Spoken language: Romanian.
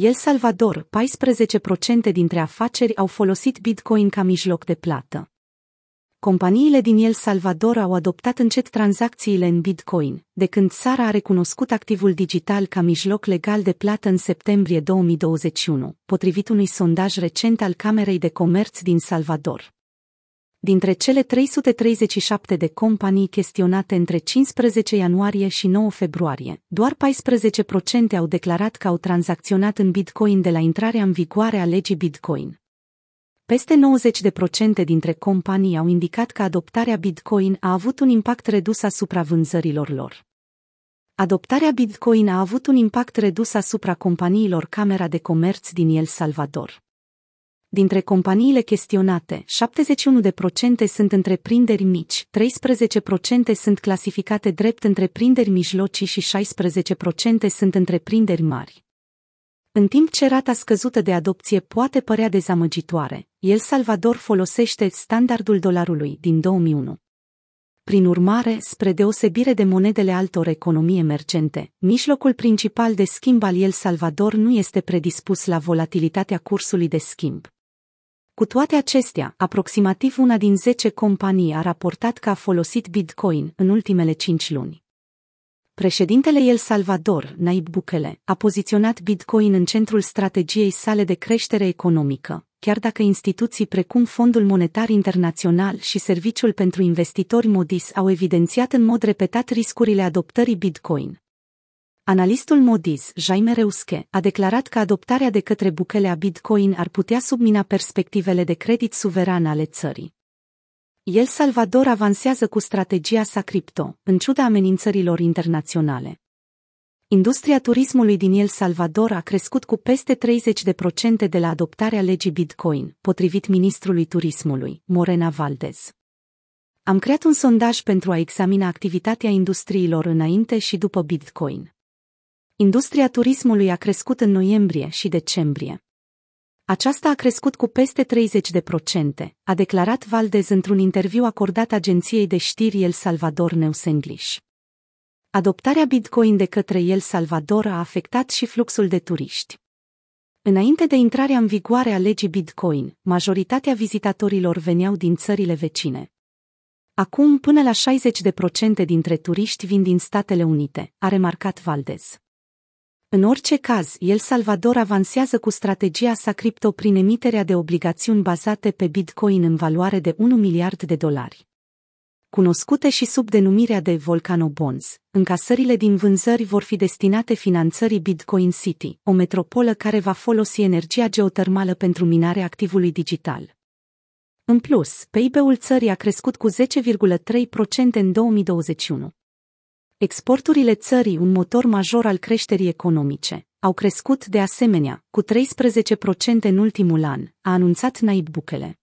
El Salvador, 14% dintre afaceri au folosit Bitcoin ca mijloc de plată. Companiile din El Salvador au adoptat încet tranzacțiile în Bitcoin, de când țara a recunoscut activul digital ca mijloc legal de plată în septembrie 2021, potrivit unui sondaj recent al Camerei de Comerț din Salvador. Dintre cele 337 de companii chestionate între 15 ianuarie și 9 februarie, doar 14% au declarat că au tranzacționat în Bitcoin de la intrarea în vigoare a legii Bitcoin. Peste 90% dintre companii au indicat că adoptarea Bitcoin a avut un impact redus asupra vânzărilor lor. Adoptarea Bitcoin a avut un impact redus asupra companiilor Camera de Comerț din El Salvador. Dintre companiile chestionate, 71% sunt întreprinderi mici, 13% sunt clasificate drept întreprinderi mijlocii și 16% sunt întreprinderi mari. În timp ce rata scăzută de adopție poate părea dezamăgitoare, El Salvador folosește standardul dolarului din 2001. Prin urmare, spre deosebire de monedele altor economii emergente, mijlocul principal de schimb al El Salvador nu este predispus la volatilitatea cursului de schimb. Cu toate acestea, aproximativ una din 10 companii a raportat că a folosit Bitcoin în ultimele 5 luni. Președintele El Salvador, Naib Bukele, a poziționat Bitcoin în centrul strategiei sale de creștere economică, chiar dacă instituții precum Fondul Monetar Internațional și Serviciul pentru Investitori Modis au evidențiat în mod repetat riscurile adoptării Bitcoin. Analistul Modis, Jaime Reusche, a declarat că adoptarea de către Bukele a Bitcoin ar putea submina perspectivele de credit suveran ale țării. El Salvador avansează cu strategia sa cripto, în ciuda amenințărilor internaționale. Industria turismului din El Salvador a crescut cu peste 30% de la adoptarea legii Bitcoin, potrivit ministrului turismului, Morena Valdez. Am creat un sondaj pentru a examina activitatea industriilor înainte și după Bitcoin. Industria turismului a crescut în noiembrie și decembrie. Aceasta a crescut cu peste 30%, a declarat Valdez într-un interviu acordat agenției de știri El Salvador News English. Adoptarea Bitcoin de către El Salvador a afectat și fluxul de turiști. Înainte de intrarea în vigoare a legii Bitcoin, majoritatea vizitatorilor veneau din țările vecine. Acum, până la 60% dintre turiști vin din Statele Unite, a remarcat Valdez. În orice caz, El Salvador avansează cu strategia sa cripto prin emiterea de obligațiuni bazate pe Bitcoin în valoare de 1 miliard de dolari. Cunoscute și sub denumirea de Volcano Bonds, încasările din vânzări vor fi destinate finanțării Bitcoin City, o metropolă care va folosi energia geotermală pentru minarea activului digital. În plus, PIB-ul țării a crescut cu 10,3% în 2021. Exporturile țării, un motor major al creșterii economice, au crescut de asemenea cu 13% în ultimul an, a anunțat Naib Bukele.